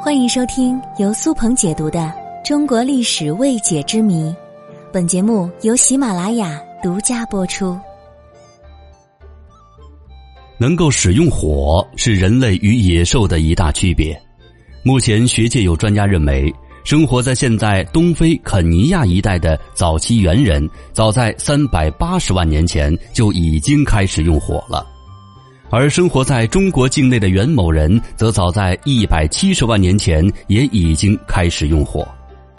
欢迎收听由苏鹏解读的《中国历史未解之谜》，本节目由喜马拉雅独家播出。能够使用火是人类与野兽的一大区别。目前，学界有专家认为，生活在现在东非肯尼亚一带的早期猿人，早在三百八十万年前就已经开始用火了。而生活在中国境内的元某人，则早在一百七十万年前也已经开始用火。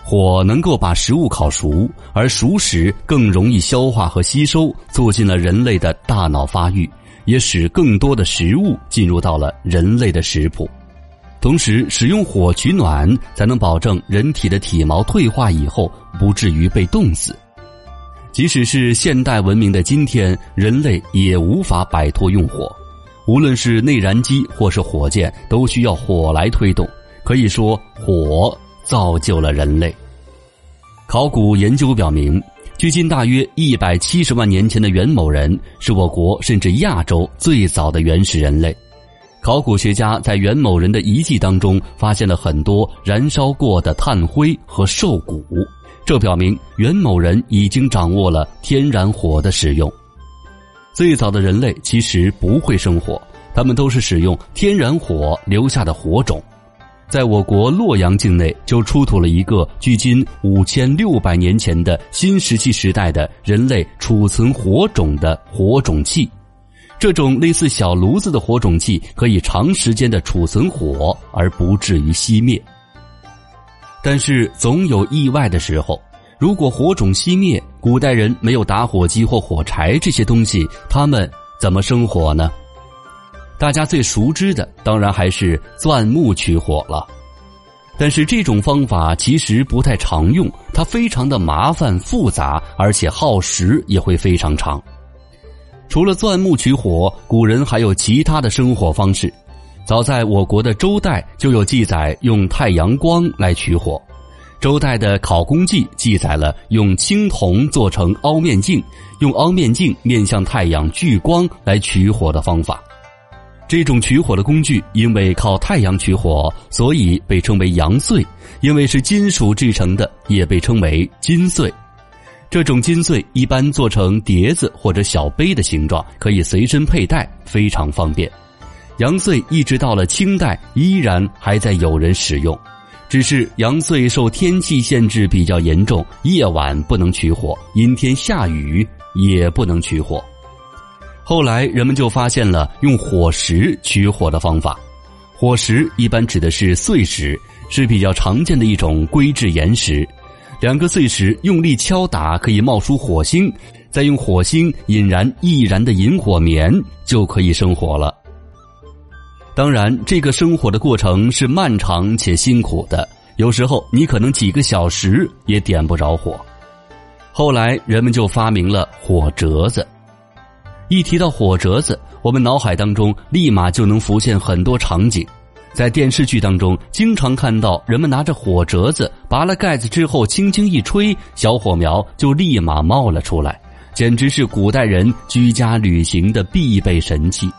火能够把食物烤熟，而熟食更容易消化和吸收，促进了人类的大脑发育，也使更多的食物进入到了人类的食谱。同时，使用火取暖，才能保证人体的体毛退化以后不至于被冻死。即使是现代文明的今天，人类也无法摆脱用火。无论是内燃机或是火箭，都需要火来推动。可以说，火造就了人类。考古研究表明，距今大约一百七十万年前的元某人是我国甚至亚洲最早的原始人类。考古学家在元某人的遗迹当中发现了很多燃烧过的炭灰和兽骨，这表明元某人已经掌握了天然火的使用。最早的人类其实不会生火，他们都是使用天然火留下的火种。在我国洛阳境内就出土了一个距今五千六百年前的新石器时代的人类储存火种的火种器。这种类似小炉子的火种器可以长时间的储存火而不至于熄灭。但是总有意外的时候。如果火种熄灭，古代人没有打火机或火柴这些东西，他们怎么生火呢？大家最熟知的当然还是钻木取火了。但是这种方法其实不太常用，它非常的麻烦复杂，而且耗时也会非常长。除了钻木取火，古人还有其他的生火方式。早在我国的周代就有记载，用太阳光来取火。周代的考工记记载了用青铜做成凹面镜，用凹面镜面向太阳聚光来取火的方法。这种取火的工具因为靠太阳取火，所以被称为阳穗。因为是金属制成的，也被称为金穗。这种金穗一般做成碟子或者小杯的形状，可以随身佩戴，非常方便。阳穗一直到了清代，依然还在有人使用。只是阳穗受天气限制比较严重，夜晚不能取火，阴天下雨也不能取火。后来人们就发现了用火石取火的方法。火石一般指的是碎石，是比较常见的一种硅质岩石。两个碎石用力敲打，可以冒出火星，再用火星引燃易燃的引火棉，就可以生火了。当然，这个生火的过程是漫长且辛苦的，有时候你可能几个小时也点不着火。后来人们就发明了火折子。一提到火折子，我们脑海当中立马就能浮现很多场景。在电视剧当中，经常看到人们拿着火折子，拔了盖子之后，轻轻一吹，小火苗就立马冒了出来，简直是古代人居家旅行的必备神器。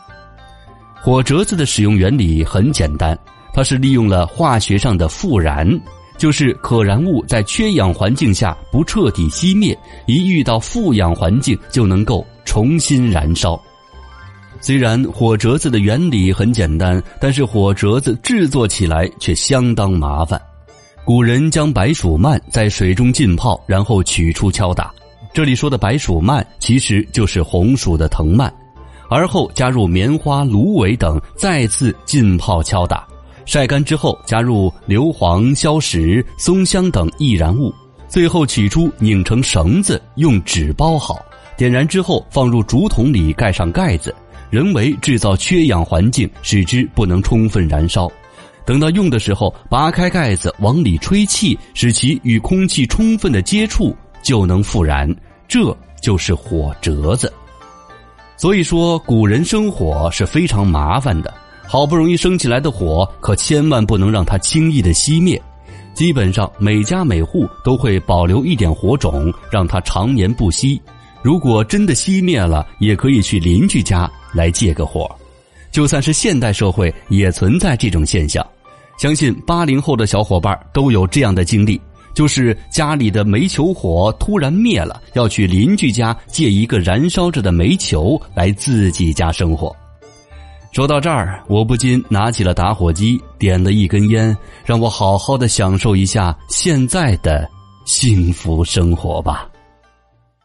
火折子的使用原理很简单，它是利用了化学上的复燃，就是可燃物在缺氧环境下不彻底熄灭，一遇到富氧环境就能够重新燃烧。虽然火折子的原理很简单，但是火折子制作起来却相当麻烦。古人将白薯蔓在水中浸泡，然后取出敲打。这里说的白薯蔓其实就是红薯的藤蔓。而后加入棉花、芦苇等，再次浸泡敲打，晒干之后加入硫磺、硝石、松香等易燃物，最后取出拧成绳子，用纸包好，点燃之后放入竹筒里盖上盖子，人为制造缺氧环境，使之不能充分燃烧。等到用的时候，拔开盖子往里吹气，使其与空气充分的接触，就能复燃。这就是火折子。所以说，古人生火是非常麻烦的。好不容易升起来的火，可千万不能让它轻易的熄灭。基本上每家每户都会保留一点火种，让它常年不熄。如果真的熄灭了，也可以去邻居家来借个火。就算是现代社会，也存在这种现象。相信八零后的小伙伴都有这样的经历，就是家里的煤球火突然灭了，要去邻居家借一个燃烧着的煤球来自己家生火。说到这儿，我不禁拿起了打火机，点了一根烟，让我好好的享受一下现在的幸福生活吧。